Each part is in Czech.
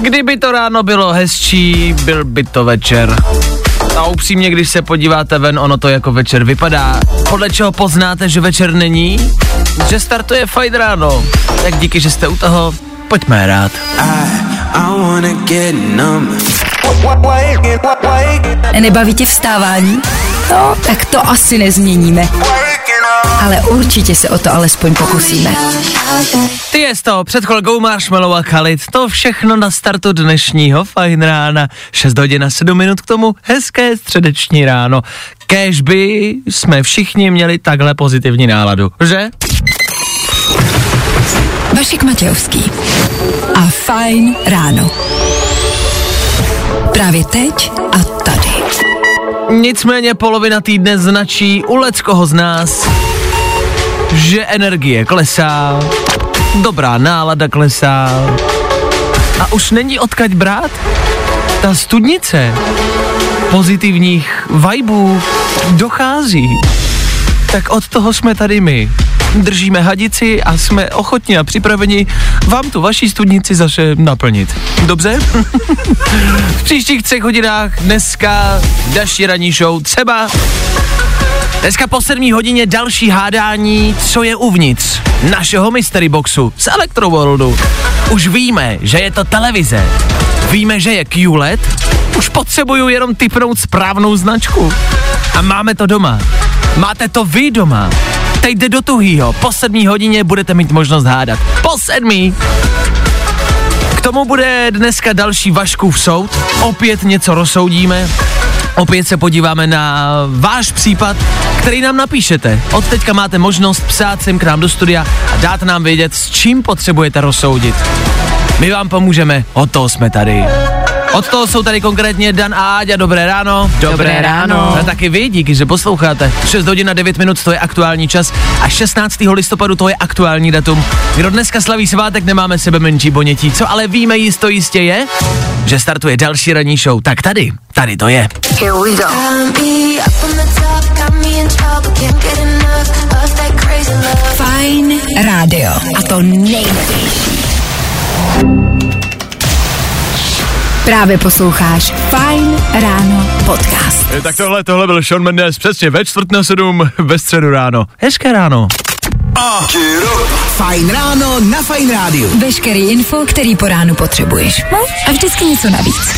Kdyby to ráno bylo hezčí, byl by to večer. A upřímně, když se podíváte ven, ono to jako večer vypadá. Podle čeho poznáte, že večer není? Že startuje fajn ráno. Tak díky, že jste u toho. Pojďme hrát. Nebaví tě vstávání? No, tak to asi nezměníme. Ale určitě se o to alespoň pokusíme. Ty je to, před chvilkou Marshmallow a Khalid. To všechno na startu dnešního fajn rána. 6 hodin a 7 minut k tomu hezké středeční ráno. Kéž by jsme všichni měli takhle pozitivní náladu, že? Vašek Matějovský. A Fajn ráno. Právě teď a tady. Nicméně polovina týdne značí u leckoho z nás, že energie klesá, dobrá nálada klesá a už není odkaď brát. Ta studnice pozitivních vibů dochází. Tak od toho jsme tady my. Držíme hadici a jsme ochotni a připraveni vám tu vaší studnici zase naplnit. Dobře? v příštích třech hodinách dneska další ranní show třeba Dneska po sedmí hodině další hádání, co je uvnitř našeho mystery boxu z Electroworldu. Už víme, že je to televize. Víme, že je QLED. Už potřebuju jenom typnout správnou značku. A máme to doma. Máte to vy doma. Teď jde do tuhýho. Po sedmí hodině budete mít možnost hádat. Po sedmí. K tomu bude dneska další Vaškův soud. Opět něco rozsoudíme. Opět se podíváme na váš případ, který nám napíšete. Od teďka máte možnost psát sem k nám do studia a dát nám vědět, s čím potřebujete rozsoudit. My vám pomůžeme, od toho jsme tady. Od toho jsou tady konkrétně Dan a Áďa, dobré ráno. Dobré ráno. A taky vy, díky, že posloucháte. 6 hodin a 9 minut, to je aktuální čas a 16. listopadu to je aktuální datum. Kdo dneska slaví svátek, nemáme sebe menší ponětí. Co ale víme jisto jistě je, že startuje další ranní show. Tak tady, tady to je. That crazy love. Fajn rádio. A to nejnovější. Právě posloucháš Fajn ráno podcast. Eh, Tak tohle, tohle byl Sean Mendes přesně ve čtvrt na sedm ve středu ráno. Hezké ráno. Fajn ráno na Fajn rádiu. Veškerý info, který po ránu potřebuješ. No a vždycky něco navíc.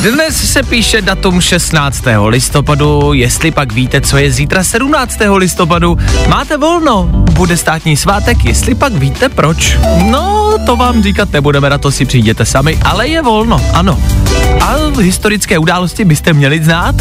Dnes se píše datum 16. listopadu, jestli pak víte, co je zítra 17. listopadu. Máte volno, bude státní svátek, jestli pak víte proč. No, to vám říkat nebudeme, na to si přijděte sami, ale je volno, ano. A historické události byste měli znát.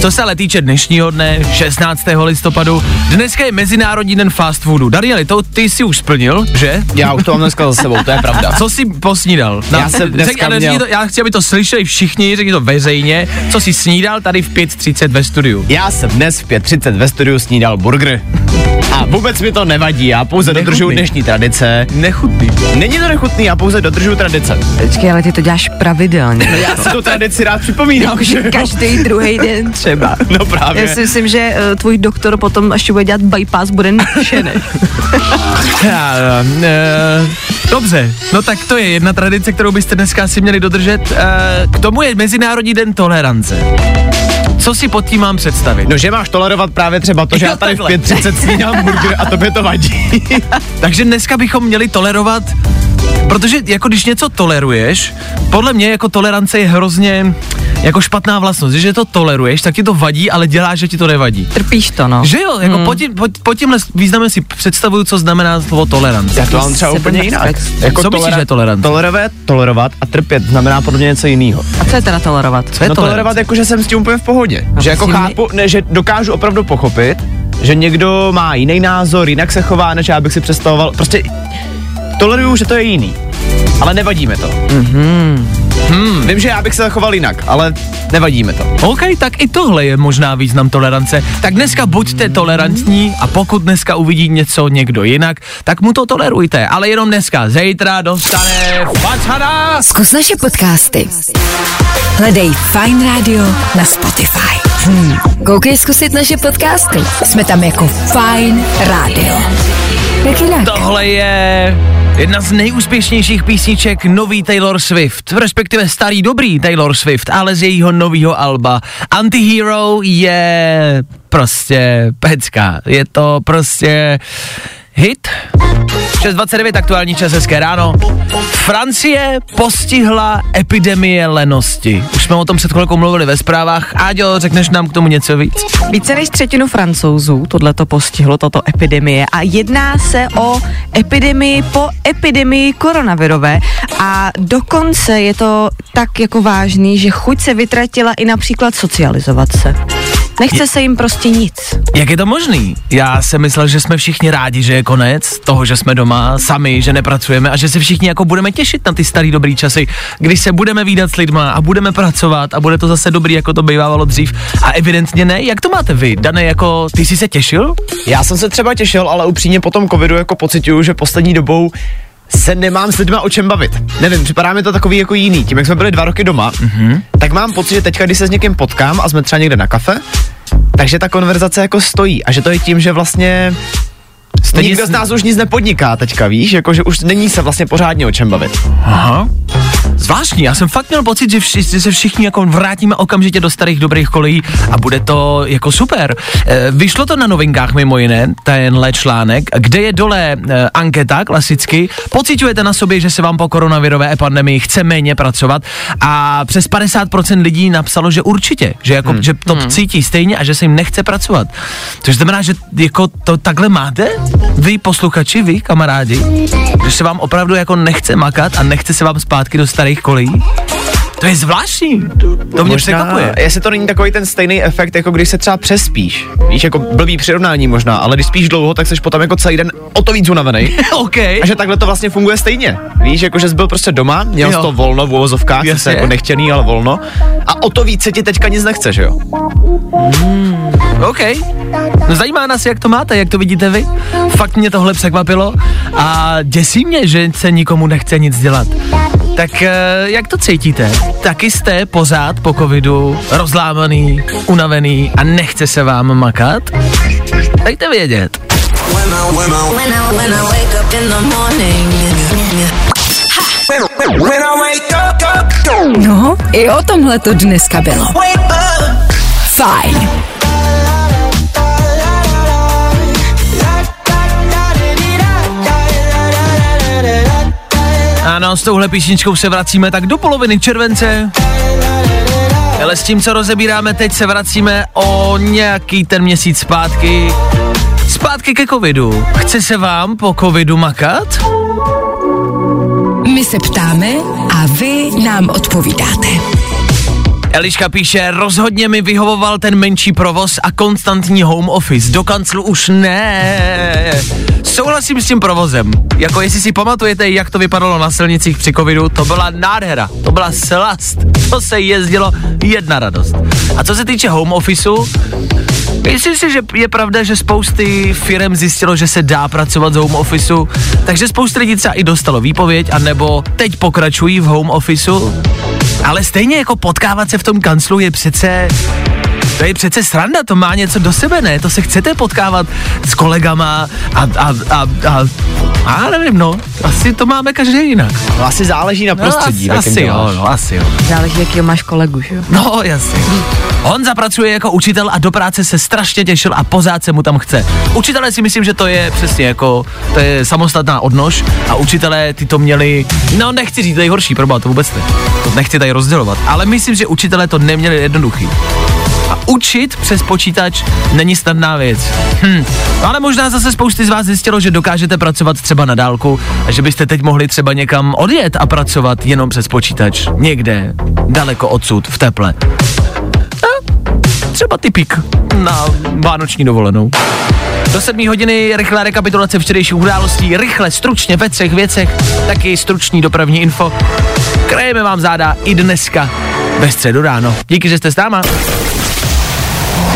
Co se ale týče dnešního dne, 16. listopadu, dneska je Mezinárodní den fast foodu. Danieli, to ty si už splnil, že? Já už to mám dneska za sebou, to je pravda. Co jsi posnídal? Já jsem dneska Řek, měl- to, já chci, aby to slyšeli všichni, řekni to veřejně. Co jsi snídal tady v 5.30 ve studiu? Já jsem dnes v 5.30 ve studiu snídal burger. A vůbec mi to nevadí, já pouze Nechutný. dodržuju dnešní tradice. Nechutný. Není to nechutný, já pouze dodržuju tradice. Počkej, ale ty to děláš pravidelně. Já si tu tradici rád připomínám, že? Každý druhý den třeba. No právě. Já si myslím, že uh, tvůj doktor potom, až bude dělat bypass, bude nadšený. Já, eh, Dobře, no tak to je jedna tradice, kterou byste dneska asi měli dodržet. Eh, K tomu je Mezinárodní den tolerance. Co si pod tím mám představit? No, že máš tolerovat právě třeba to, že Jo, já tady v takhle. 5.30 snídám burger a tobě to vadí. Takže dneska bychom měli tolerovat, protože jako když něco toleruješ, podle mě jako tolerance je hrozně jako špatná vlastnost, že to toleruješ, tak ti to vadí, ale děláš, že ti to nevadí. Trpíš to, no. Že jo, jako hmm. pod, tím, pod, pod tímhle významem si představuju, co znamená slovo tolerance. Já to mám třeba úplně jinak. Jako Co myslíš, že je tolerance? Tolerovat, tolerovat a trpět znamená podle mě něco jiného. A co je teda tolerovat? Co je no tolerance? tolerovat jako, že jsem s tím úplně v pohodě. No, že jako chápu, ne, že dokážu opravdu pochopit, že někdo má jiný názor, jinak se chová, než já bych si představoval. Prostě toleruju, že to je jiný. ale nevadíme to. Hmm, vím, že já bych se zachoval jinak, ale nevadíme to. OK, tak i tohle je možná význam tolerance. Tak dneska buďte tolerantní a pokud dneska uvidí něco někdo jinak, tak mu to tolerujte. Ale jenom dneska, zítra dostane facada. Zkus naše podcasty. Hledej Fine Radio na Spotify. Hmm. Koukej zkusit naše podcasty. Jsme tam jako Fine Radio. Jak jinak? Tohle je jedna z nejúspěšnějších písniček nový Taylor Swift, respektive starý dobrý Taylor Swift, ale z jejího nového alba. Antihero je prostě pecka. Je to prostě hit. 6.29 aktuální čas, hezké ráno. Francie postihla epidemie lenosti. Už jsme o tom před chvilkou mluvili ve zprávách. Áďo, řekneš nám k tomu něco víc? Více než třetinu francouzů tohle to postihlo, tato epidemie. A jedná se o epidemii po epidemii koronavirové. A dokonce je to tak jako vážný, že chuť se vytratila i například socializovat se. Nechce se jim prostě nic. Jak je to možný? Já jsem myslel, že jsme všichni rádi, že je konec toho, že jsme doma sami, že nepracujeme a že se všichni jako budeme těšit na ty starý dobrý časy, když se budeme výdat s lidma a budeme pracovat a bude to zase dobrý, jako to bývalo dřív. A evidentně ne. Jak to máte vy? Dane, jako ty jsi se těšil? Já jsem se třeba těšil, ale upřímně po tom covidu jako pocituju, že poslední dobou se nemám s lidma o čem bavit. Nevím, připadá mi to takový jako jiný. Tím, jak jsme byli dva roky doma, mm-hmm. tak mám pocit, že teďka, když se s někým potkám a jsme třeba někde na kafe, takže ta konverzace jako stojí. A že to je tím, že vlastně Stejně nikdo z nás už nic nepodniká teďka, víš? Jako, že už není se vlastně pořádně o čem bavit. Aha. Zvláštní, já jsem fakt měl pocit, že, vši, že se všichni jako vrátíme okamžitě do starých dobrých kolejí a bude to jako super. E, vyšlo to na novinkách mimo jiné, tenhle článek, kde je dole e, anketa klasicky. Pocitujete na sobě, že se vám po koronavirové pandemii chce méně pracovat a přes 50% lidí napsalo, že určitě, že, jako, hmm. že to hmm. cítí stejně a že se jim nechce pracovat. Což znamená, že jako to takhle máte? Vy posluchači, vy kamarádi? Že se vám opravdu jako nechce makat a nechce se vám zpátky do starých kolejí? To je zvláštní. To mě překvapuje. Jestli to není takový ten stejný efekt, jako když se třeba přespíš. Víš, jako blbý přirovnání možná, ale když spíš dlouho, tak jsi potom jako celý den o to víc unavený. OK. A že takhle to vlastně funguje stejně. Víš, jako že jsi byl prostě doma, měl jsi to volno v uvozovkách, Jasně. se jako nechtěný, ale volno. A o to víc se ti teďka nic nechce, že jo? OK. No zajímá nás, jak to máte, jak to vidíte vy. Fakt mě tohle překvapilo a děsí mě, že se nikomu nechce nic dělat. Tak eh, jak to cítíte? Taky jste pořád po covidu rozlámaný, unavený a nechce se vám makat? Dejte vědět. No, i o tomhle to dneska bylo. Fajn. Ano, s touhle písničkou se vracíme tak do poloviny července. Ale s tím, co rozebíráme teď, se vracíme o nějaký ten měsíc zpátky. Zpátky ke covidu. Chce se vám po covidu makat? My se ptáme a vy nám odpovídáte. Eliška píše, rozhodně mi vyhovoval ten menší provoz a konstantní home office. Do kanclu už ne. Souhlasím s tím provozem. Jako jestli si pamatujete, jak to vypadalo na silnicích při covidu, to byla nádhera, to byla slast. To se jezdilo jedna radost. A co se týče home officeu, Myslím si, že je pravda, že spousty firm zjistilo, že se dá pracovat z home officeu, takže spousta lidí třeba i dostalo výpověď, anebo teď pokračují v home officeu, ale stejně jako potkávat se v tom kanclu je přece to je přece sranda, to má něco do sebe, ne? To se chcete potkávat s kolegama a, a, a, a, a nevím, no, asi to máme každý jinak. No asi záleží na prostředí. no, asi, asi jo, no, asi jo. Záleží, jakýho máš kolegu, že jo? No, jasně. Honza pracuje jako učitel a do práce se strašně těšil a pořád se mu tam chce. Učitelé si myslím, že to je přesně jako, to je samostatná odnož a učitelé ty to měli, no nechci říct, to je horší, problém, to vůbec ne. To nechci tady rozdělovat, ale myslím, že učitelé to neměli jednoduchý. A učit přes počítač není snadná věc. Hm. No ale možná zase spousty z vás zjistilo, že dokážete pracovat třeba na dálku a že byste teď mohli třeba někam odjet a pracovat jenom přes počítač. Někde, daleko odsud, v teple. třeba typik na vánoční dovolenou. Do sedmí hodiny rychlá rekapitulace včerejších událostí, rychle, stručně ve třech věcech, taky stručný dopravní info. Krajeme vám záda i dneska ve středu ráno. Díky, že jste s náma.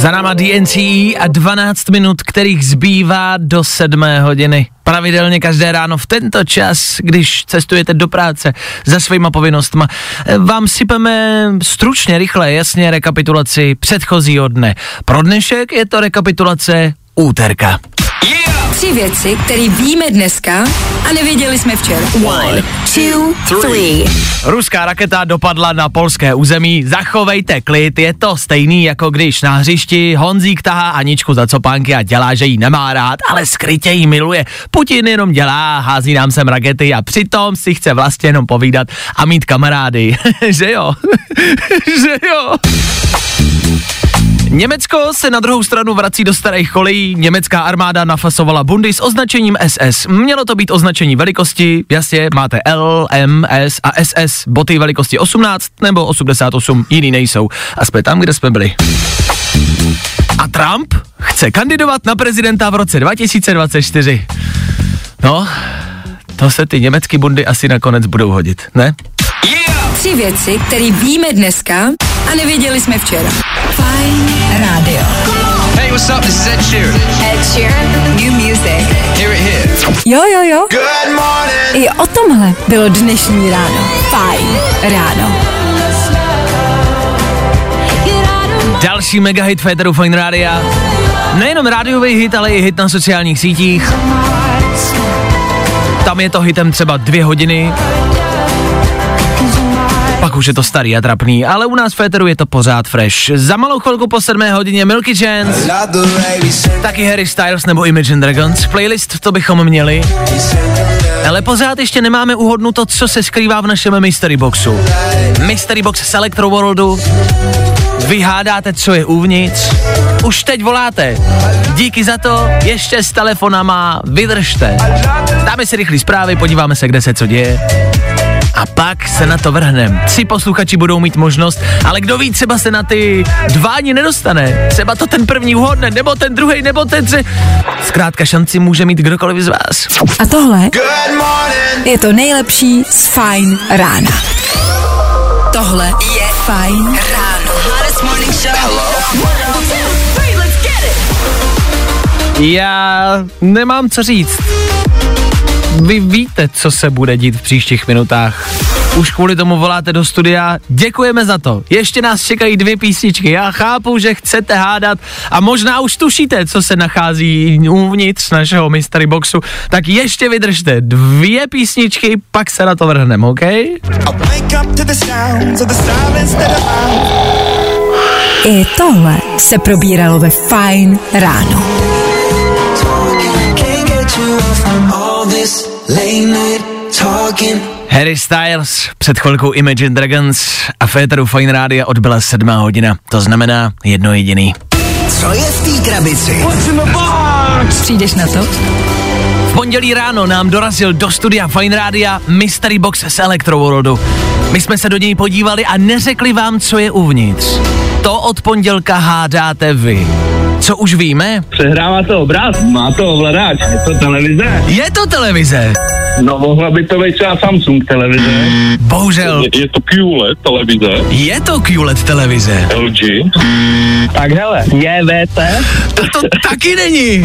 Za náma DNC a 12 minut, kterých zbývá do 7 hodiny. Pravidelně každé ráno v tento čas, když cestujete do práce za svýma povinnostma, vám sypeme stručně, rychle, jasně rekapitulaci předchozího dne. Pro dnešek je to rekapitulace úterka. Tři věci, které víme dneska a nevěděli jsme včera. One, two, three. Ruská raketa dopadla na polské území, zachovejte klid, je to stejný jako když na hřišti Honzík tahá Aničku za copánky a dělá, že jí nemá rád, ale skrytě jí miluje. Putin jenom dělá, hází nám sem rakety a přitom si chce vlastně jenom povídat a mít kamarády. že jo? že jo? Německo se na druhou stranu vrací do starých kolejí. Německá armáda nafasovala bundy s označením SS. Mělo to být označení velikosti, jasně, máte L, M, S a SS. Boty velikosti 18 nebo 88, jiný nejsou. A jsme tam, kde jsme byli. A Trump chce kandidovat na prezidenta v roce 2024. No, to se ty německé bundy asi nakonec budou hodit, ne? Tři věci, které víme dneska a nevěděli jsme včera. Fine Radio. Hey, what's up? This is Ed Sheeran. Ed Sheeran, new music. Hear it here. Jo, jo, jo. Good morning. I o tomhle bylo dnešní ráno. Fine Ráno. Další mega hit Féteru Fine Rádia. Nejenom rádiový hit, ale i hit na sociálních sítích. Tam je to hitem třeba dvě hodiny. Pak už je to starý a trapný, ale u nás v Féteru je to pořád fresh. Za malou chvilku po 7 hodině Milky Chance, taky Harry Styles nebo Imagine Dragons. Playlist to bychom měli. Ale pořád ještě nemáme uhodnuto, co se skrývá v našem Mystery Boxu. Mystery Box z Electro Worldu. Vy hádáte, co je uvnitř. Už teď voláte. Díky za to, ještě s telefonama vydržte. Dáme si rychlý zprávy, podíváme se, kde se co děje. A pak se na to vrhnem. Tři posluchači budou mít možnost, ale kdo ví, třeba se na ty dva ani nedostane. Třeba to ten první uhodne, nebo ten druhý, nebo ten tři. Zkrátka šanci může mít kdokoliv z vás. A tohle je to nejlepší z Fine Rána. Tohle je Fine Ráno. Hottest morning show. Já nemám co říct. Vy víte, co se bude dít v příštích minutách. Už kvůli tomu voláte do studia. Děkujeme za to. Ještě nás čekají dvě písničky. Já chápu, že chcete hádat a možná už tušíte, co se nachází uvnitř našeho mystery boxu. Tak ještě vydržte. Dvě písničky, pak se na to vrhneme, OK? I tohle se probíralo ve Fine Ráno. Harry Styles, před chvilkou Imagine Dragons a Féteru Fine Rádia odbyla sedmá hodina. To znamená jedno jediný. Co je v té krabici? Přijdeš na to? V pondělí ráno nám dorazil do studia Fine Rádia Mystery Box z Electro Worldu. My jsme se do něj podívali a neřekli vám, co je uvnitř. To od pondělka hádáte vy. Co už víme? Přehrává to obraz, má to ovladač, je to televize. Je to televize. No mohla by to být třeba Samsung televize. Bohužel, Je to QLED televize, je to QLED televize. LG. Tak hele, JVC. To, to taky není.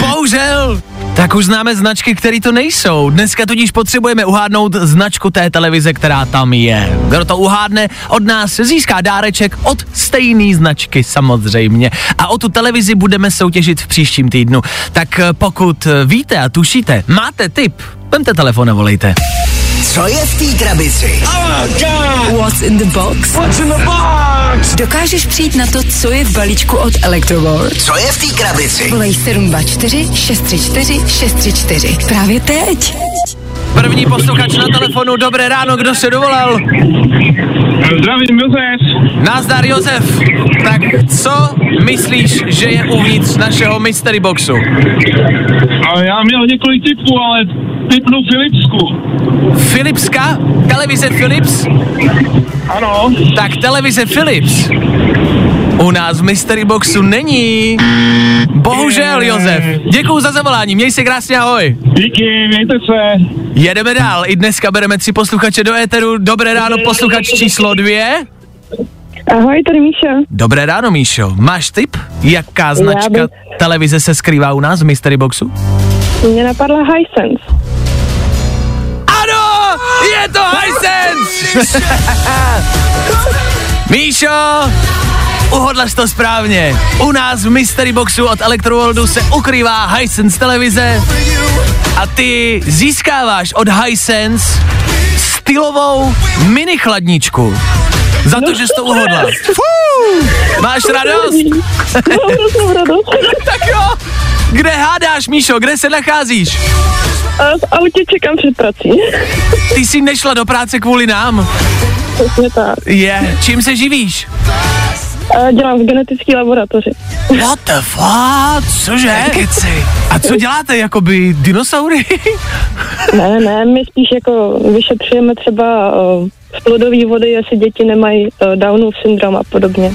Bohužel. Tak už známe značky, které to nejsou. Dneska tudíž potřebujeme uhádnout značku té televize, která tam je. Kdo to uhádne, od nás získá dáreček od stejné značky samozřejmě. A o tu televizi budeme soutěžit v příštím týdnu. Tak eh, pokud eh, víte a tušíte, máte tip, vemte telefon a volejte. Co je v té krabici? What's in the box? What's in the box? Dokážeš přijít na to, co je v balíčku od Electroworld? Co je v té krabici? Volej 724 634 634. Právě teď. První posluchač na telefonu, dobré ráno, kdo se dovolal? Zdravím, Josef. Nazdar Josef. Tak co myslíš, že je uvnitř našeho mystery boxu? A já měl několik typů, ale typnu Filipsku. Philipska? Televize Philips? Ano. Tak televize Philips u nás v Mystery Boxu není. Bohužel, Josef. Děkuji za zavolání, měj se krásně, ahoj. Díky, mějte se. Jedeme dál, i dneska bereme tři posluchače do éteru. Dobré ráno, posluchač číslo dvě. Ahoj, tady Míša. Dobré ráno, Míšo. Máš tip, jaká značka bych- televize se skrývá u nás v Mystery Boxu? Mě napadla Hisense. Ano, je to Hisense! Míšo, uhodla to správně. U nás v Mystery Boxu od Electroworldu se ukrývá Hisense televize a ty získáváš od Hisense stylovou mini chladničku. Za to, že jsi to uhodla. Fú, máš radost? No, hroznou radost. tak jo. Kde hádáš, Míšo, kde se nacházíš? A v autě čekám před prací. Ty jsi nešla do práce kvůli nám. Přesně tak. Je, čím se živíš? Dělám v genetické laboratoři. What the fuck? Cože? Keci. A co děláte, jakoby dinosaury? Ne, ne, my spíš jako vyšetřujeme třeba uh, z plodové vody, jestli děti nemají uh, Downův syndrom a podobně.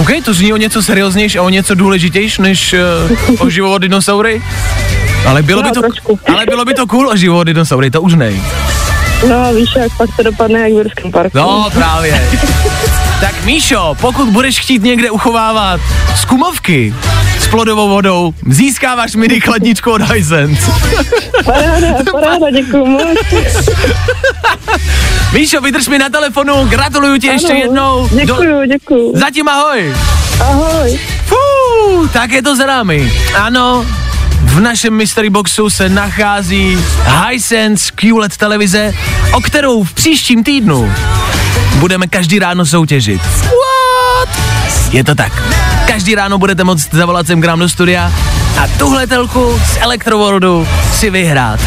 OK, to zní o něco serióznější a o něco důležitější, než uh, o život dinosaury. Ale bylo, by No, to, trošku. ale bylo by to cool o život dinosaury, to už nej. No víš, jak pak to dopadne jak v Jurském parku. No, právě. tak Míšo, pokud budeš chtít někde uchovávat skumovky s plodovou vodou, získáváš mini chladničku od Hisense. Paráda, paráda, děkuju moc. Míšo, vydrž mi na telefonu, gratuluju ti ještě Ano, jednou. Děkuju, děkuju. Zatím ahoj. Ahoj. Fú, tak je to za námi. Ano, v našem mystery boxu se nachází Hisense QLED televize, o kterou v příštím týdnu budeme každý ráno soutěžit. What? Je to tak. Každý ráno budete moct zavolat sem k nám do studia a tuhle telku z Electroworldu si vyhrát.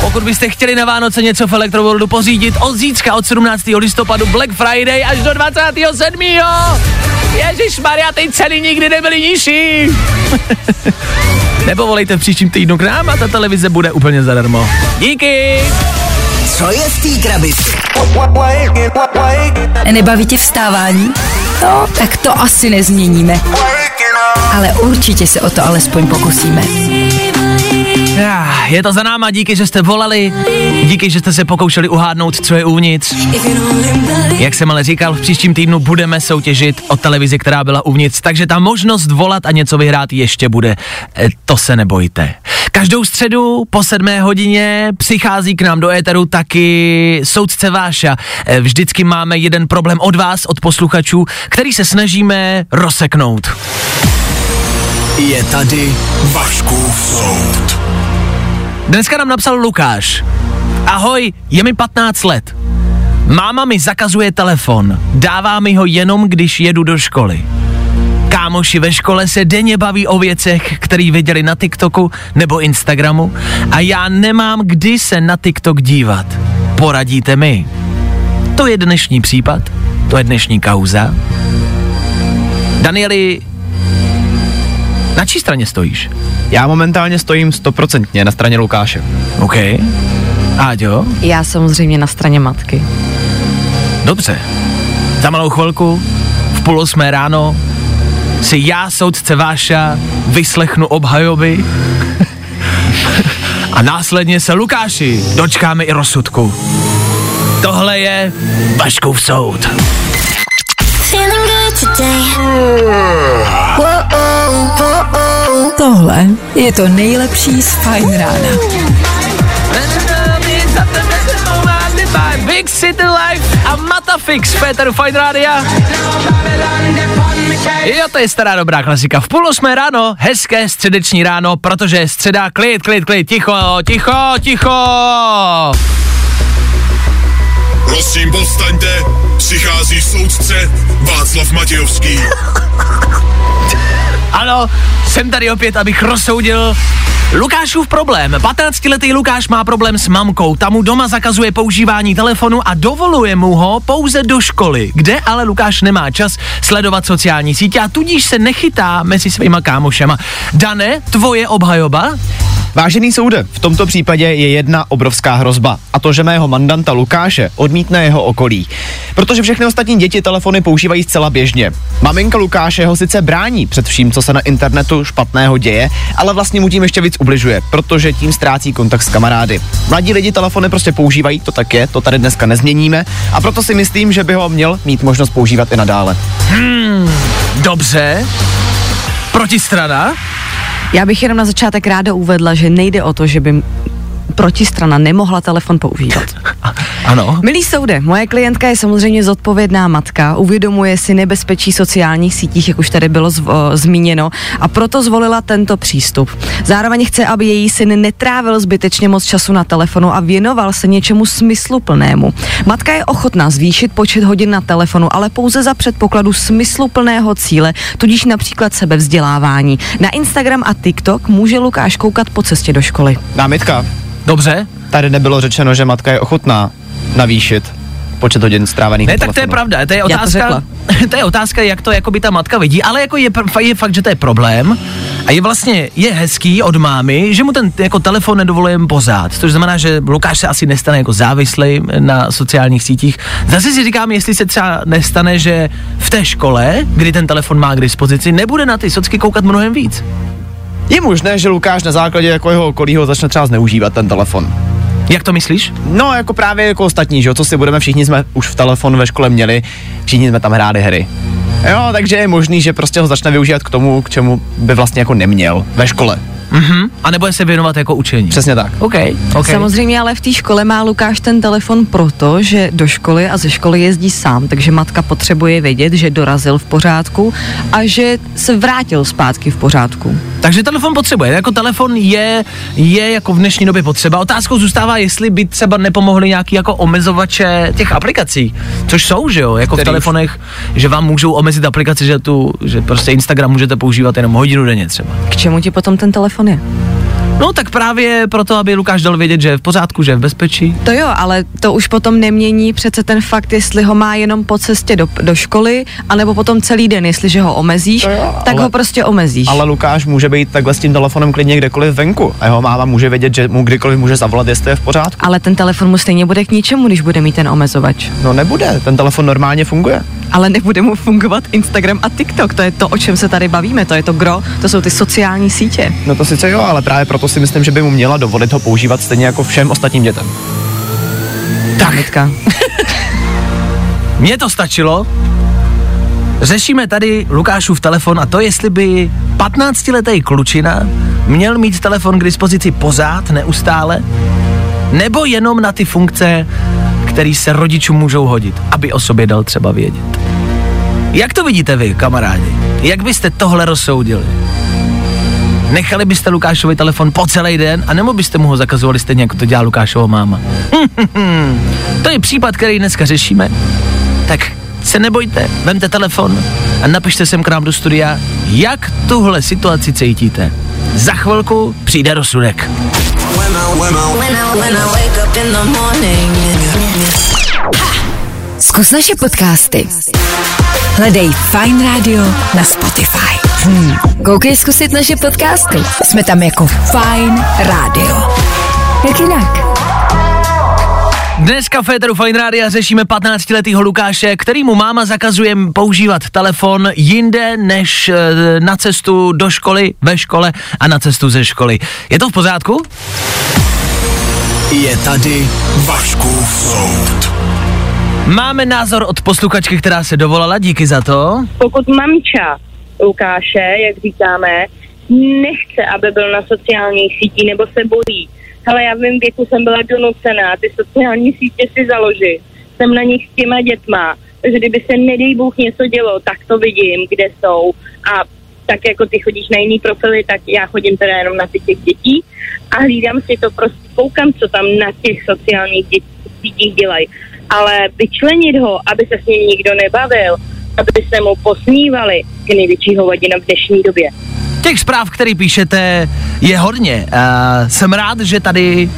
Pokud byste chtěli na Vánoce něco v Electroworldu pořídit od zítřka od 17. listopadu Black Friday až do 27. Ježíš Maria, ty ceny nikdy nebyly nižší. Nebo volejte v příštím týdnu k nám a ta televize bude úplně zadarmo. Díky! Co je v té krabici? Nebaví tě vstávání? No, tak to asi nezměníme. Ale určitě se o to alespoň pokusíme. Je to za náma, díky, že jste volali, díky, že jste se pokoušeli uhádnout, co je uvnitř. Jak jsem ale říkal, v příštím týdnu budeme soutěžit o televizi, která byla uvnitř, takže ta možnost volat a něco vyhrát ještě bude. E, to se nebojte. Každou středu po sedmé hodině přichází k nám do éteru taky soudce Váša. E, vždycky máme jeden problém od vás, od posluchačů, který se snažíme rozseknout. Je tady Vaškův soud. Dneska nám napsal Lukáš. Ahoj, je mi 15 let. Máma mi zakazuje telefon, dává mi ho jenom, když jedu do školy. Kámoši ve škole se denně baví o věcech, které viděli na TikToku nebo Instagramu a já nemám kdy se na TikTok dívat. Poradíte mi? To je dnešní případ, to je dnešní kauza. Danieli, na čí straně stojíš? Já momentálně stojím stoprocentně na straně Lukáše. OK. Áďo? Já samozřejmě na straně matky. Dobře. Za malou chvilku, v půl osmé ráno, si já, soudce Váša, vyslechnu obhajoby a následně se Lukáši dočkáme i rozsudku. Tohle je Vaškův soud. Feeling good today. Whoa, whoa, Tohle je to nejlepší z Fine Rána. Big City Life a Matafix, Peter Fine Rádia. Jo, to je stará dobrá klasika. V půl osmé ráno, hezké středeční ráno, protože je středa, klid, klid, klid, ticho, ticho, ticho. Prosím, povstaňte, přichází soudce Václav Matějovský. Ano, jsem tady opět, abych rozsoudil Lukášův problém. 15-letý Lukáš má problém s mamkou. Ta mu doma zakazuje používání telefonu a dovoluje mu ho pouze do školy, kde ale Lukáš nemá čas sledovat sociální sítě a tudíž se nechytá mezi svýma kámošema. Dane, tvoje obhajoba? Vážený soude, v tomto případě je jedna obrovská hrozba a to, že mého mandanta Lukáše odmítne jeho okolí. Protože všechny ostatní děti telefony používají zcela běžně. Maminka Lukáše ho sice brání před vším, co se na internetu špatného děje, ale vlastně mu tím ještě víc ubližuje, protože tím ztrácí kontakt s kamarády. Mladí lidi telefony prostě používají, to tak je, to tady dneska nezměníme a proto si myslím, že by ho měl mít možnost používat i nadále. Hmm, dobře. Protistrana? Já bych jenom na začátek ráda uvedla, že nejde o to, že by protistrana nemohla telefon používat. Ano. Milý soude, moje klientka je samozřejmě zodpovědná matka, uvědomuje si nebezpečí sociálních sítích, jak už tady bylo zv- o, zmíněno, a proto zvolila tento přístup. Zároveň chce, aby její syn netrávil zbytečně moc času na telefonu a věnoval se něčemu smysluplnému. Matka je ochotná zvýšit počet hodin na telefonu, ale pouze za předpokladu smysluplného cíle, tudíž například sebevzdělávání. Na Instagram a TikTok může Lukáš koukat po cestě do školy. Námitka. Dobře. Tady nebylo řečeno, že matka je ochotná navýšit počet hodin strávených Ne, na tak to je telefonu. pravda, to je to otázka, řekla. to je otázka, jak to jakoby ta matka vidí, ale jako je, je fakt, že to je problém a je vlastně, je hezký od mámy, že mu ten jako telefon nedovolujeme pořád, což znamená, že Lukáš se asi nestane jako závislý na sociálních sítích. Zase si říkám, jestli se třeba nestane, že v té škole, kdy ten telefon má k dispozici, nebude na ty socky koukat mnohem víc. Je možné, že Lukáš na základě jako jeho okolího začne třeba zneužívat ten telefon. Jak to myslíš? No, jako právě jako ostatní, že jo, co si budeme, všichni jsme už v telefonu ve škole měli, všichni jsme tam hráli hry. Jo, takže je možný, že prostě ho začne využívat k tomu, k čemu by vlastně jako neměl ve škole. Mhm. A nebude se věnovat jako učení. Přesně tak. OK, OK. Samozřejmě ale v té škole má Lukáš ten telefon proto, že do školy a ze školy jezdí sám, takže matka potřebuje vědět, že dorazil v pořádku a že se vrátil zpátky v pořádku. Takže telefon potřebuje. Jako telefon je, je jako v dnešní době potřeba. Otázkou zůstává, jestli by třeba nepomohly nějaký jako omezovače těch aplikací, což jsou, že jo, jako Který v telefonech, že vám můžou omezit aplikaci, že tu, že prostě Instagram můžete používat jenom hodinu denně třeba. K čemu ti potom ten telefon je? No tak právě proto, aby Lukáš dal vědět, že je v pořádku, že je v bezpečí. To jo, ale to už potom nemění přece ten fakt, jestli ho má jenom po cestě do, do školy, anebo potom celý den, jestliže ho omezíš, jo, tak ale- ho prostě omezíš. Ale Lukáš může být takhle s tím telefonem klidně kdekoliv venku a jeho máma může vědět, že mu kdykoliv může zavolat, jestli je v pořádku. ale ten telefon mu stejně bude k ničemu, když bude mít ten omezovač. No nebude, ten telefon normálně funguje. Ale nebude mu fungovat Instagram a TikTok, to je to, o čem se tady bavíme, to je to gro, to jsou ty sociální sítě. No to sice jo, ale právě proto si myslím, že by mu měla dovolit ho používat stejně jako všem ostatním dětem. Námitka. Mně to stačilo. Řešíme tady Lukášův telefon a to, jestli by 15-letý klučina měl mít telefon k dispozici pořád, neustále, nebo jenom na ty funkce, které se rodičům můžou hodit, aby o sobě dal třeba vědět. Jak to vidíte vy, kamarádi? Jak byste tohle rozsoudili? Nechali byste Lukášovi telefon po celý den, a nebo byste mu ho zakazovali stejně, jako to dělá Lukášova máma? to je případ, který dneska řešíme. Tak se nebojte, vemte telefon a napište sem k nám do studia, jak tuhle situaci cítíte. Za chvilku přijde rozsudek. Zkus naše podcasty. Hledej Fine Radio na Spotify. Hmm. Koukej zkusit naše podcasty. Jsme tam jako Fine Radio. Jak jinak? Dneska v Féteru Fine Rádia řešíme 15-letýho Lukáše, kterýmu máma zakazuje používat telefon jinde než e, na cestu do školy, ve škole a na cestu ze školy. Je to v pořádku? Je tady Vaškův soud. Máme názor od posluchačky, která se dovolala, díky za to. pokud mamča Lukáše, jak říkáme, nechce, aby byl na sociálních sítích nebo se bojí. Ale já v věku jsem byla donucená ty sociální sítě si založit. Jsem na nich s těma dětma. Takže kdyby se nedej Bůh něco dělo, tak to vidím, kde jsou. A tak jako ty chodíš na jiný profily, tak já chodím teda jenom na ty těch dětí a hlídám si to prostě, koukám, co tam na těch sociálních sítích dělají. ale vyčlenit ho, aby se s ním nikdo nebavil, aby se mu posmívali, je největší hovadina v dnešní době. Těch zpráv, které píšete, je hodně. Uh, jsem rád, že tady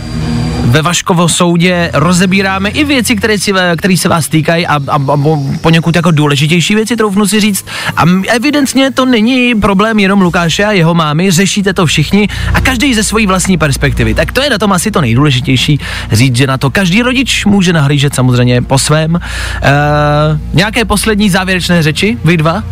ve Vaškovo soudě rozebíráme i věci, které, si, které se vás týkají a, a, a poněkud jako důležitější věci, troufnu si říct. A evidentně to není problém jenom Lukáše a jeho mámy, řešíte to všichni a každý ze svojí vlastní perspektivy. Tak to je na tom asi to nejdůležitější, říct, že na to každý rodič může nahlížet samozřejmě po svém. Uh, nějaké poslední závěrečné řeči, vy dva?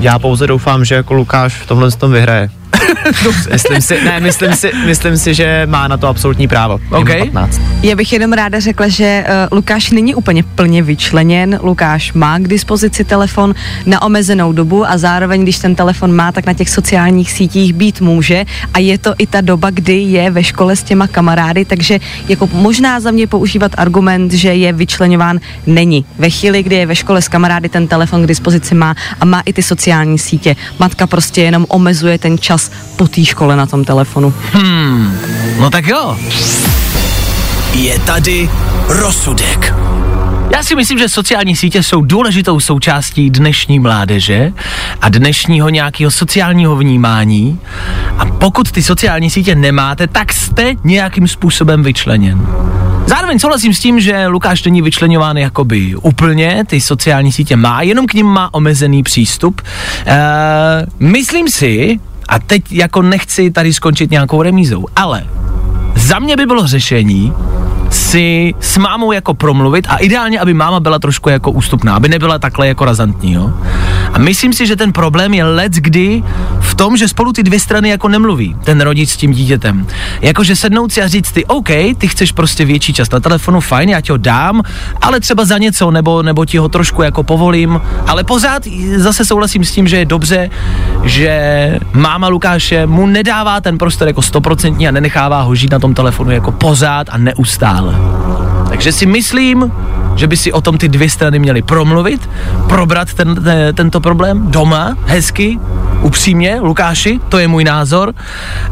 Já pouze doufám, že jako Lukáš v tomhle tom vyhraje. myslím si, ne, myslím si, myslím si, že má na to absolutní právo. Okay. 15. Já bych jenom ráda řekla, že uh, Lukáš není úplně plně vyčleněn. Lukáš má k dispozici telefon na omezenou dobu a zároveň, když ten telefon má, tak na těch sociálních sítích být může a je to i ta doba, kdy je ve škole s těma kamarády, takže jako možná za mě používat argument, že je vyčleňován, není. Ve chvíli, kdy je ve škole s kamarády, ten telefon k dispozici má a má i ty sociální sítě. Matka prostě jenom omezuje ten čas po té škole na tom telefonu. Hmm, no tak jo. Je tady rozsudek. Já si myslím, že sociální sítě jsou důležitou součástí dnešní mládeže a dnešního nějakého sociálního vnímání. A pokud ty sociální sítě nemáte, tak jste nějakým způsobem vyčleněn. Zároveň souhlasím s tím, že Lukáš není vyčlenován jakoby úplně, ty sociální sítě má, jenom k ním má omezený přístup. E, myslím si, a teď jako nechci tady skončit nějakou remízou, ale za mě by bylo řešení si s mámou jako promluvit a ideálně, aby máma byla trošku jako ústupná, aby nebyla takhle jako razantní, jo. A myslím si, že ten problém je let kdy v tom, že spolu ty dvě strany jako nemluví, ten rodič s tím dítětem. Jakože sednout si a říct ty, OK, ty chceš prostě větší čas na telefonu, fajn, já ti ho dám, ale třeba za něco, nebo, nebo ti ho trošku jako povolím, ale pořád zase souhlasím s tím, že je dobře, že máma Lukáše mu nedává ten prostor jako stoprocentní a nenechává ho žít na tom telefonu jako pořád a neustále. Takže si myslím, že by si o tom ty dvě strany měly promluvit, probrat ten, ten, tento problém doma, hezky, upřímně, Lukáši, to je můj názor.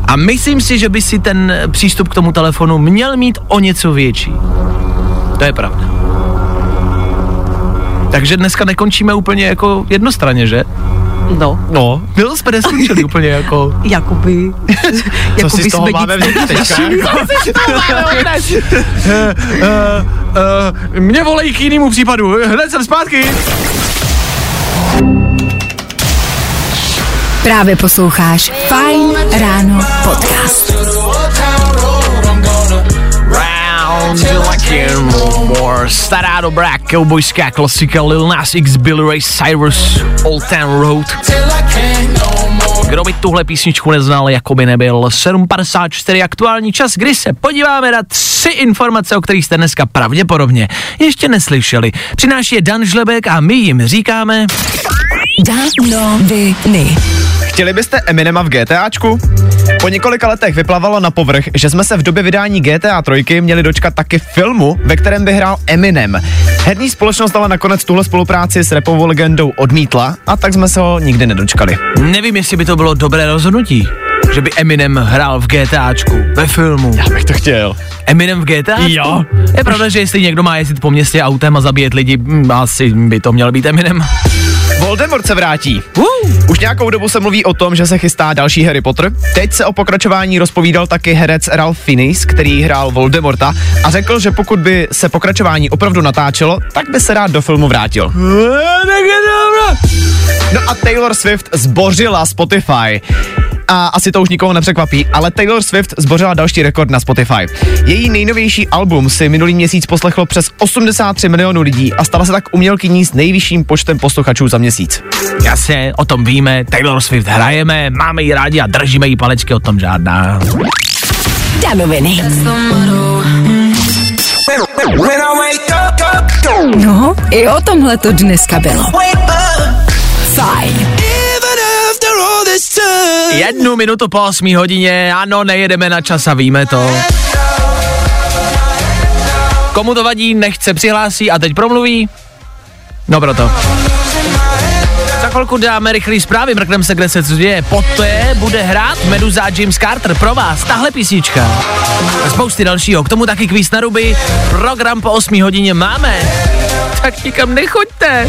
A myslím si, že by si ten přístup k tomu telefonu měl mít o něco větší. To je pravda. Takže dneska nekončíme úplně jako jednostranně, že? No. No, byl jsme neskončili úplně jako... Jakoby... Co si z toho máme vzít teďka? Eh, eh, Mě volej k jinému případu, hned jsem zpátky. Právě posloucháš Fine Ráno podcast. More. Stará dobrá cowboyská klasika Lil Nas X, Billy Ray Cyrus, Old Town Road. Kdo by tuhle písničku neznal, jako by nebyl 7.54 aktuální čas, kdy se podíváme na tři informace, o kterých jste dneska pravděpodobně ještě neslyšeli. Přináší je Dan Žlebek a my jim říkáme... Danoviny. Chtěli byste Eminema v GTAčku? Po několika letech vyplavalo na povrch, že jsme se v době vydání GTA 3 měli dočkat taky filmu, ve kterém by hrál Eminem. Herní společnost ale nakonec tuhle spolupráci s repovou legendou odmítla a tak jsme se ho nikdy nedočkali. Nevím, jestli by to bylo dobré rozhodnutí, že by Eminem hrál v GTAčku, ve filmu. Já bych to chtěl. Eminem v GTA? Jo. Je pravda, že jestli někdo má jezdit po městě autem a zabíjet lidi, hm, asi by to měl být Eminem. Voldemort se vrátí. Uh. Už nějakou dobu se mluví o tom, že se chystá další Harry Potter. Teď se o pokračování rozpovídal taky herec Ralph Fiennes, který hrál Voldemorta a řekl, že pokud by se pokračování opravdu natáčelo, tak by se rád do filmu vrátil. No a Taylor Swift zbořila Spotify. A asi to už nikoho nepřekvapí, ale Taylor Swift zbořila další rekord na Spotify. Její nejnovější album si minulý měsíc poslechlo přes 83 milionů lidí a stala se tak umělkyní s nejvyšším počtem posluchačů za měsíc. Jasně, o tom víme, Taylor Swift hrajeme, máme ji rádi a držíme jí palečky, o tom žádná. Danoviny. No, i o tomhle to dneska bylo. Fajn. Jednu minutu po 8 hodině, ano, nejedeme na čas a víme to. Komu to vadí, nechce přihlásí a teď promluví? No proto. Za chvilku dáme rychlý zprávy, mrkneme se, kde se co děje. Poté bude hrát Meduza James Carter pro vás, tahle písnička. Spousty dalšího. K tomu taky kvíz na ruby. Program po 8 hodině máme. Tak nikam nechoďte.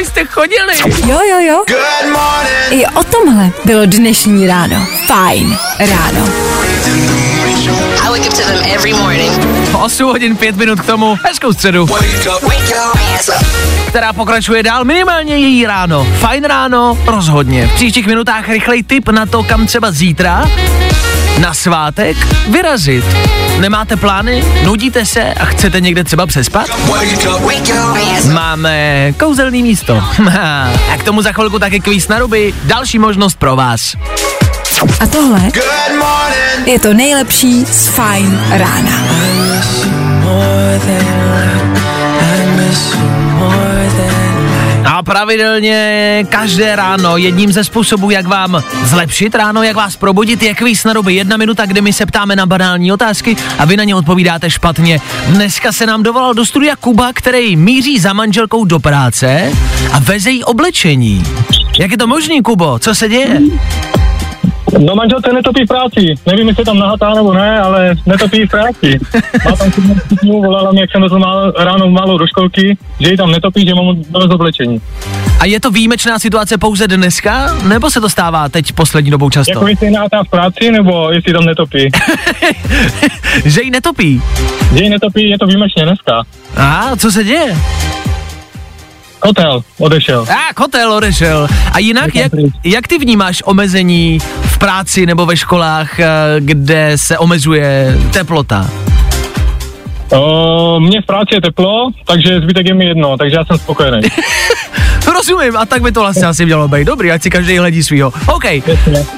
Kam byste chodili? Jo, jo, jo. Good morning. I o tomhle bylo dnešní ráno. Fajn ráno. I wake up to them every morning. 8 hodin 5 minut k tomu. Hezkou středu. která pokračuje dál, minimálně její ráno. Fajn ráno, rozhodně. V příštích minutách rychlej tip na to, kam třeba zítra na svátek vyrazit. Nemáte plány? Nudíte se a chcete někde třeba přespat? Máme kouzelný místo. a k tomu za chvilku taky kvíz na ruby. Další možnost pro vás. A tohle je to nejlepší z Fajn rána. Pravidelně každé ráno jedním ze způsobů, jak vám zlepšit ráno, jak vás probudit, je kvíz na doby jedna minuta, kde my se ptáme na banální otázky a vy na ně odpovídáte špatně. Dneska se nám dovolal do studia Kuba, který míří za manželkou do práce a veze jí oblečení. Jak je to možný, Kubo? Co se děje? No manželce netopí v práci. Nevím, jestli je tam nahatá nebo ne, ale netopí v práci. Má tam stupňů, volala mi, jak jsem vezl málo, ráno málo do školky, že ji tam netopí, že mám dovez oblečení. A je to výjimečná situace pouze dneska, nebo se to stává teď poslední dobou často? Jako jestli je nahatá v práci, nebo jestli tam netopí. že ji netopí. Že ji netopí, je to výjimečně dneska. A co se děje? Kotel odešel. A kotel odešel. A jinak, jak, jak ty vnímáš omezení v práci nebo ve školách, eh, kde se omezuje teplota? O, mně v práci je teplo, takže zbytek je mi jedno, takže já jsem spokojený. Rozumím, a tak by to vlastně asi mělo být. Dobrý, ať si každý hledí svýho. OK.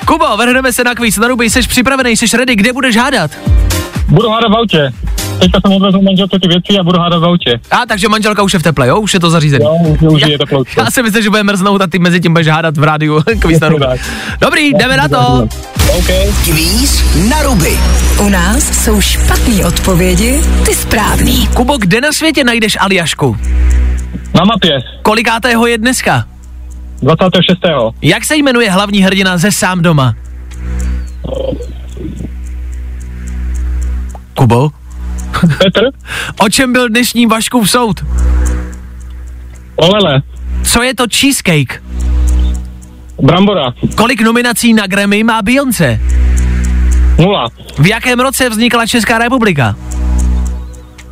Kubo, vrhneme se na kvíz na ruby, jsi připravený, jsi ready, kde budeš hádat? Budu hádat v autě. Teďka jsem odvezl manželce ty věci a budu hádat v autě. A takže manželka už je v teple, jo? Už je to zařízené. Jo, už, už je teplo. Já si myslím, že bude mrznout a ty mezi tím budeš hádat v rádiu kvíz na ruby. Dobrý, jdeme na to. Okay. Kvíz na ruby. U nás jsou špatné odpovědi, ty správný. Kubo, kde na světě najdeš Aljašku? Na mapě. Kolikátého je dneska? 26. Jak se jmenuje hlavní hrdina ze sám doma? Kubo? Petr? O čem byl dnešní Vaškův soud? Olele. Co je to cheesecake? Brambora. Kolik nominací na Grammy má Beyoncé? Nula. V jakém roce vznikla Česká republika?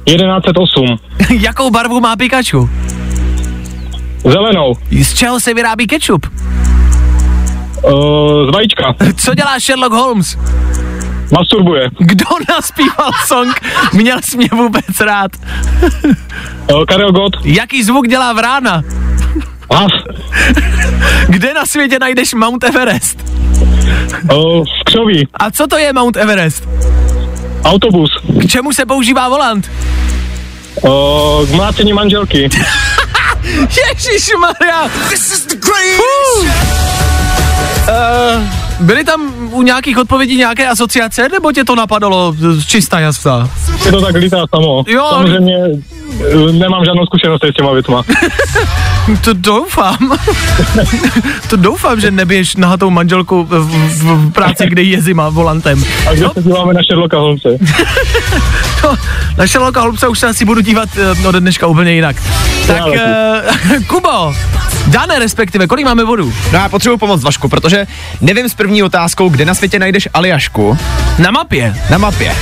1108. Jakou barvu má Pikachu? Zelenou. Z čeho se vyrábí ketchup? Uh, z vajíčka. Co dělá Sherlock Holmes? Masturbuje. Kdo naspíval song Měl jsi mě vůbec rád? Uh, Karel Gott. Jaký zvuk dělá vrána? Has. Kde na světě najdeš Mount Everest? Uh, v Křoví. A co to je Mount Everest? Autobus. K čemu se používá volant? Uh, k mlácení manželky. Ježíš Maria. Uh, byly tam u nějakých odpovědí nějaké asociace, nebo tě to napadalo z čistá jasná? Je to tak lítá samo. Jo, Samozřejmě eh, nemám žádnou zkušenost s těma věcma. To doufám. to doufám, že neběž nahatou manželku v, v, v práci, kde je zima volantem. A když se díváme na Sherlocka Holmese. No, na Sherlocka Holmesa už se asi budu dívat uh, od dneška úplně jinak. Tak, uh, Kubo, Dané respektive, kolik máme bodů? No já potřebuji pomoc Vašku, protože nevím s první otázkou, kde na světě najdeš Aljašku. Na mapě. Na mapě.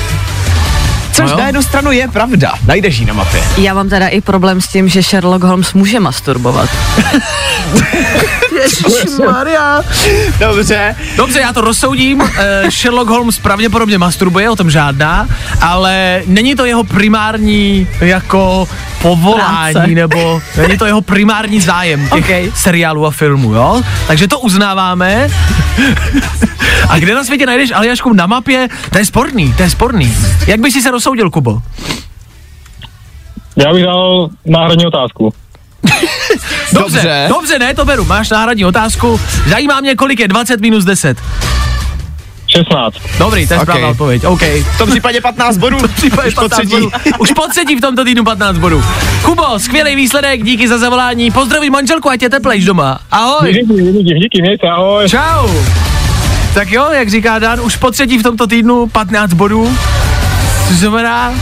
Což No na jednu stranu je pravda, najdeš ji na mapě. Já mám teda i problém s tím, že Sherlock Holmes může masturbovat. Maria. Dobře. Dobře, já to rozsoudím. Uh, Sherlock Holmes pravděpodobně masturbuje, o tom žádná, ale není to jeho primární jako povolání, Práce. nebo není to jeho primární zájem těch okay. seriálů a filmů, jo? Takže to uznáváme. a kde na světě najdeš Aljašku na mapě? To je sporný, to je sporný. Jak bys si se rozsoudil, Kubo? Já bych dal náhradní otázku. Dobře, dobře, dobře, ne, to beru. Máš náhradní otázku. Zajímá mě, kolik je 20 minus 10. 16. Dobrý, to je správná odpověď. OK. V tom případě 15 bodů. V případě Už po 15 třetí. bodů. Už po třetí v tomto týdnu 15 bodů. Kubo, skvělý výsledek, díky za zavolání. Pozdravit manželku, ať je teplejš doma. Ahoj. Díky, díky, díky, mějte, ahoj. Čau. Tak jo, jak říká Dan, už po třetí v tomto týdnu 15 bodů. To znamená,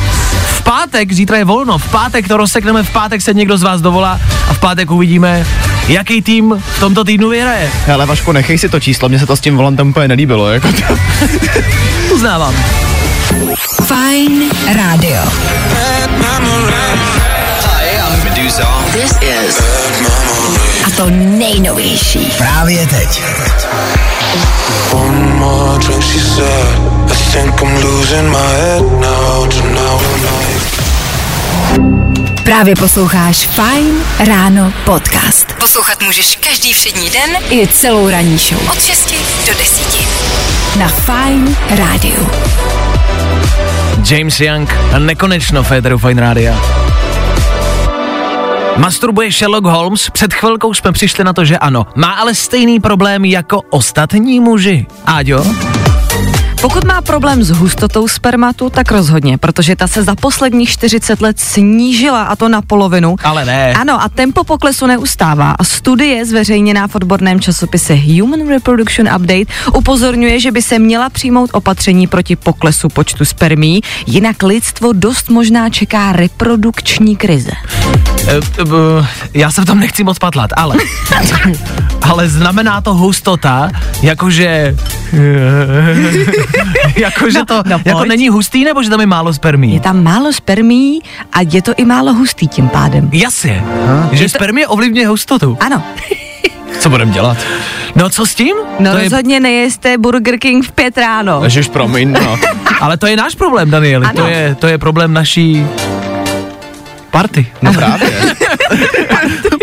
pátek, zítra je volno, v pátek to rozsekneme, v pátek se někdo z vás dovolá a v pátek uvidíme, jaký tým v tomto týdnu vyhraje. Hele, Vašku, nechej si to číslo, mně se to s tím volantem úplně nelíbilo, jako to. Uznávám. Fajn rádio. This is A to nejnovější. Právě teď. One more drink, she said. I think I'm losing my head now. Tonight, Právě posloucháš Fajn ráno podcast. Poslouchat můžeš každý všední den I celou ranní show. od 6 do 10. Na Fajn rádiu. James Young a nekonečno Féteru Fine Rádia. Masturbuje Sherlock Holmes? Před chvilkou jsme přišli na to, že ano. Má ale stejný problém jako ostatní muži. Áďo? Pokud má problém s hustotou spermatu, tak rozhodně, protože ta se za posledních 40 let snížila a to na polovinu. Ale ne. Ano, a tempo poklesu neustává. A studie zveřejněná v odborném časopise Human Reproduction Update upozorňuje, že by se měla přijmout opatření proti poklesu počtu spermí, jinak lidstvo dost možná čeká reprodukční krize. E, e, já se v tom nechci moc patlat, ale... ale znamená to hustota, jakože... jakože to no jako pojď. není hustý, nebo že tam je málo spermí? Je tam málo spermí a je to i málo hustý tím pádem. Jasně, že Je to- spermie ovlivňuje hustotu. Ano. Co budem dělat? No co s tím? No to je, rozhodně nejeste Burger King v pět ráno. Ježiš, promiň, no. ale to je náš problém, Danieli. Ano. To je, to je problém naší party. No právě.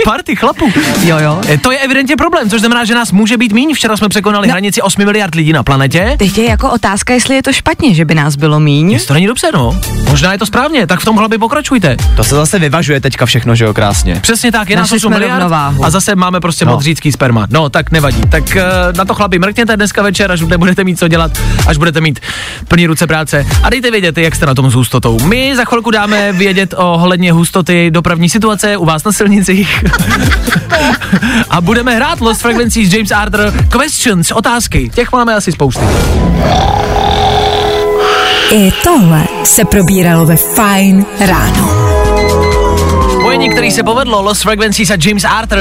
Party chlapů. Jo, jo. E, To je evidentně problém, což znamená, že nás může být míň. Včera jsme překonali No. hranici 8 miliard lidí na planetě. Teď je jako otázka, jestli je to špatně, že by nás bylo míň. Jestli to není dobře, no. Možná je to správně, tak v tom hlavě pokračujte. To se zase vyvažuje teďka všechno, že jo, krásně. Přesně tak, je nás Našli 8 jsme miliard rovnováhu. a zase máme prostě No. modřícký sperma. No, tak nevadí. Tak uh, na to chlapi mrkněte dneska večer, až nebudete mít co dělat, až budete mít plný ruce práce. A dejte vědět, jak jste na tom s hustotou. My za chvilku dáme vědět o ohledně hustoty dopravní situace u vás na silnicích. a budeme hrát Lost Frequencies James Arthur Questions, otázky. Těch máme asi spousty. I tohle se probíralo ve Fajn ráno. Spojení, který se povedlo, Lost Frequencies a James Arthur.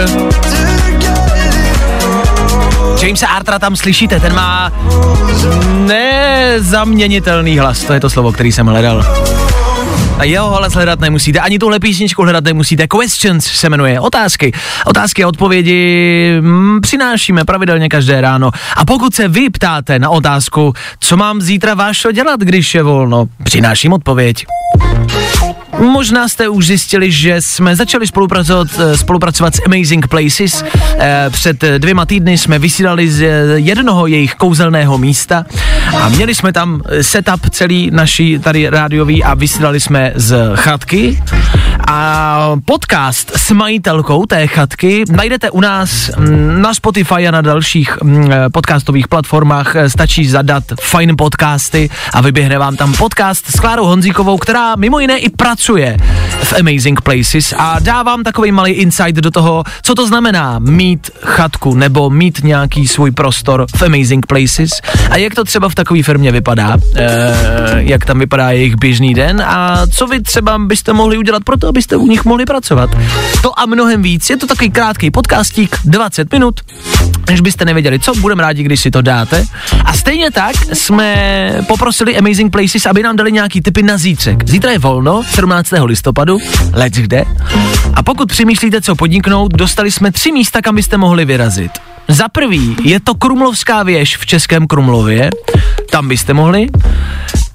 Jamesa Artra tam slyšíte, ten má nezaměnitelný hlas, to je to slovo, který jsem hledal. A jeho hlas hledat nemusíte, ani tuhle písničku hledat nemusíte. Questions se jmenuje, otázky. Otázky a odpovědi mm, přinášíme pravidelně každé ráno. A pokud se vy ptáte na otázku, co mám zítra vášo dělat, když je volno, přináším odpověď. Možná jste už zjistili, že jsme začali spolupracovat, eh, spolupracovat s Amazing Places. Eh, Před dvěma týdny jsme vysílali z jednoho jejich kouzelného místa a měli jsme tam eh, setup celý naší tady rádiový a vysílali jsme z chatky. A podcast s majitelkou té chatky najdete u nás mm, na Spotify a na dalších mm, eh, podcastových platformách. Eh, Stačí zadat Fine Podcasty a vyběhne vám tam podcast s Klárou Honzíkovou, která mimo jiné i pracuje v Amazing Places a dá vám takový malý insight do toho, co to znamená mít chatku nebo mít nějaký svůj prostor v Amazing Places a jak to třeba v takové firmě vypadá, e, jak tam vypadá jejich běžný den a co vy třeba byste mohli udělat pro to, abyste u nich mohli pracovat. To a mnohem víc. Je to takový krátký podcastík, 20 minut, než byste nevěděli, co, budeme rádi, když si to dáte. A stejně tak jsme poprosili Amazing Places, aby nám dali nějaký typy na zítřek. Zítra je volno, 17. listopadu, let's kde. A pokud přemýšlíte, co podniknout, dostali jsme tři místa, kam byste mohli vyrazit. Za prvý je to Krumlovská věž v Českém Krumlově, tam byste mohli.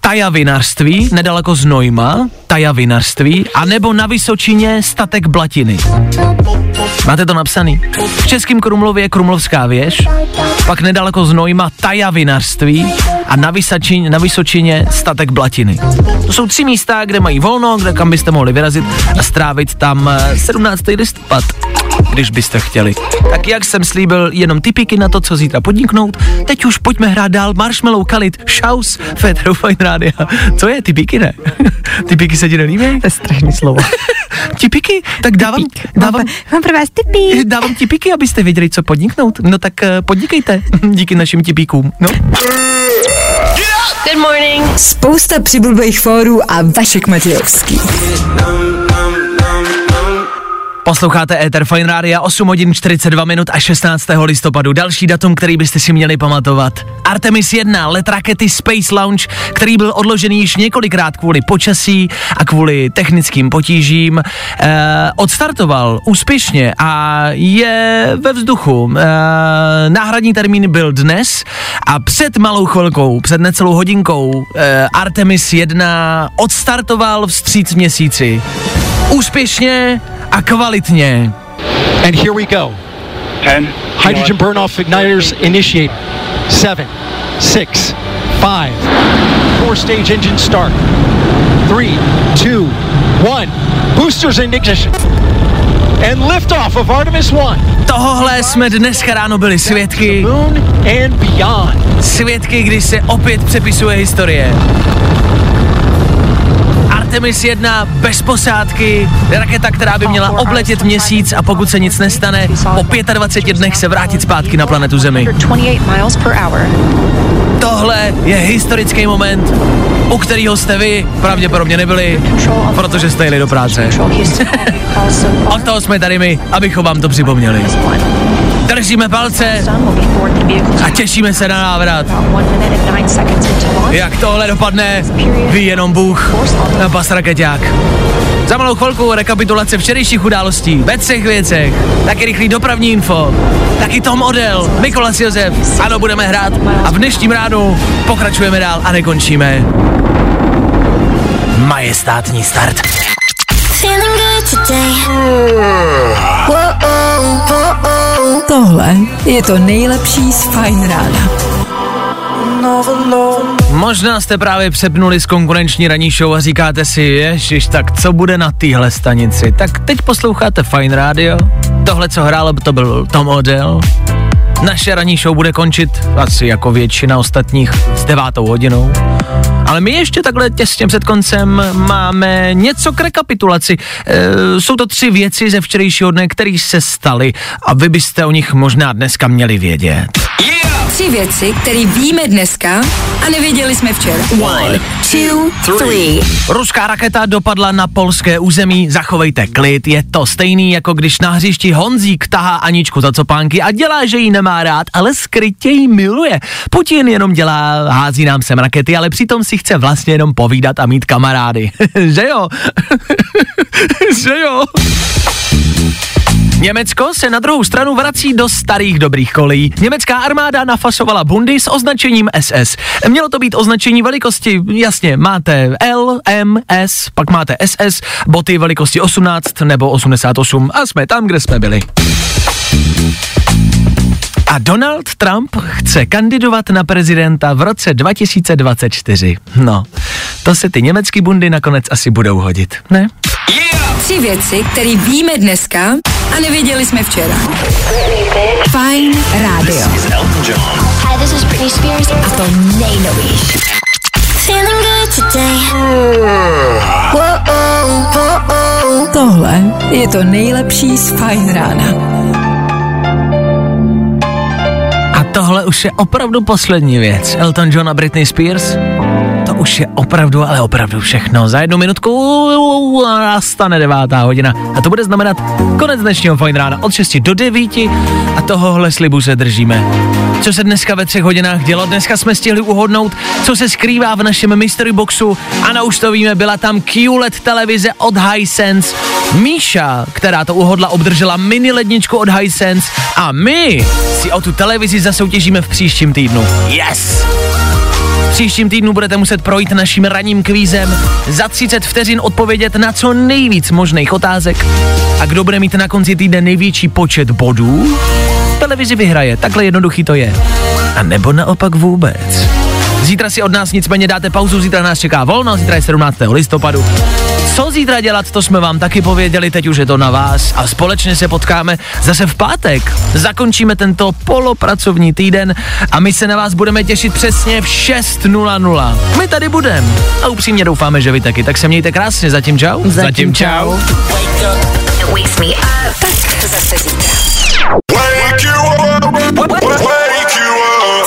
Taja vinařství, nedaleko z Nojma, Taja vinařství, a nebo na Vysočině statek Blatiny. Máte to napsaný? V Českém Krumlově je Krumlovská věž, pak nedaleko z Nojma Taja vinařství a na, Vysačině, na Vysočině statek Blatiny. To jsou tři místa, kde mají volno, kde kam byste mohli vyrazit a strávit tam eh, 17. listopad. Když byste chtěli. Tak jak jsem slíbil, jenom typiky na to, co zítra podniknout, teď už pojďme hrát dál Marshmallow Kalit, Šaus, Federu Fine Rádia. Co je typiky, ne? typiky se ti nelíbí? To je strašný slovo. Tipiky? Tak dávám, dávám, Mám pro vás tipy. dávám tipiky, abyste věděli, co podniknout. No tak eh, podnikejte, díky našim tipíkům. No. Good morning. Spousta přibulbých fórů a Vašek Matějovský. Posloucháte Ether Fine Rádia 8 hodin 42 minut a 16. listopadu. Další datum, který byste si měli pamatovat. Artemis 1, let rakety Space Launch, který byl odložený již několikrát kvůli počasí a kvůli technickým potížím, eh, odstartoval úspěšně a je ve vzduchu. Eh, náhradní termín byl dnes a před malou chvilkou, před necelou hodinkou, eh, Artemis 1 odstartoval vstříc měsíci. Úspěšně a kvalitně. And here we go. 10. Hydrogen burn off igniters initiate. Seven, six, five, four stage engine start. Three, two, one. Boosters in ignition. And liftoff of Artemis 1. Tohohle jsme dneska ráno byli svědky. Moon and beyond. Svědky, kdy se opět přepisuje historie. Artemis 1 bez posádky, raketa, která by měla obletět měsíc a pokud se nic nestane, po 25 dnech se vrátit zpátky na planetu Zemi. Tohle je historický moment, u kterého jste vy pravděpodobně nebyli, protože jste jeli do práce. Od toho jsme tady my, abychom vám to připomněli. Držíme palce a těšíme se na návrat. Jak tohle dopadne, ví jenom Bůh a pas raketák. Za malou chvilku rekapitulace včerejších událostí ve třech věcech, taky rychlý dopravní info, taky Tom Odell, Mikolas Josef, ano, budeme hrát a v dnešním ránu pokračujeme dál a nekončíme. Majestátní start. Tohle je to nejlepší z Fine Rána. Možná jste právě přepnuli z konkurenční ranní show a říkáte si, ježiš, tak co bude na téhle stanici? Tak teď posloucháte Fine Radio, tohle, co hrálo, to byl Tom Odell. Naše ranní show bude končit asi jako většina ostatních s devátou hodinou. Ale my ještě takhle těsně před koncem máme něco k rekapitulaci. E, jsou to tři věci ze včerejšího dne, které se staly a vy byste o nich možná dneska měli vědět. Tři věci, které víme dneska a nevěděli jsme včera. One, two, three. Ruská raketa dopadla na polské území, zachovejte klid, je to stejný jako když na hřišti Honzík tahá Aničku za copánky a dělá, že ji nemá rád, ale skrytě ji miluje. Putin jenom dělá, hází nám sem rakety, ale přitom si chce vlastně jenom povídat a mít kamarády. že jo? že jo? Německo se na druhou stranu vrací do starých dobrých kolejí. Německá armáda nafasovala bundy s označením SS. Mělo to být označení velikosti, jasně, máte L, M, S, pak máte SS, boty velikosti 18 nebo 88 a jsme tam, kde jsme byli. A Donald Trump chce kandidovat na prezidenta v roce 2024. No, to se ty německý bundy nakonec asi budou hodit, ne? Tři věci, které víme dneska a nevěděli jsme včera. Fine Radio. Hi, this is Britney Spears. A to nejnovější. Feeling good today. Whoa, whoa, Tohle je to nejlepší z Fine Rána. A tohle už je opravdu poslední věc. Elton John a Britney Spears? To už je opravdu, ale opravdu všechno. Za jednu minutku nastane devátá hodina. A to bude znamenat konec dnešního fajn rána od 6 do 9 a tohohle slibu se držíme. Co se dneska ve třech hodinách dělo? Dneska jsme stihli uhodnout, co se skrývá v našem mystery boxu. Ano, už to víme, byla tam QLED televize od Hisense. Míša, která to uhodla, obdržela mini ledničku od Hisense a my si o tu televizi zasoutěžíme v příštím týdnu. Yes! V příštím týdnu budete muset projít naším ranním kvízem, za 30 vteřin odpovědět na co nejvíc možných otázek a kdo bude mít na konci týdne největší počet bodů, televizi vyhraje, takhle jednoduchý to je. A nebo naopak vůbec. Zítra si od nás nicméně dáte pauzu, zítra nás čeká volno, zítra je 17. listopadu. Co zítra dělat, to jsme vám taky pověděli, teď už je to na vás a společně se potkáme zase v pátek. Zakončíme tento polopracovní týden a my se na vás budeme těšit přesně v 6.00. My tady budeme a upřímně doufáme, že vy taky. Tak se mějte krásně, zatím čau. Zatím čau. Wakes me up. Tak zase zítra.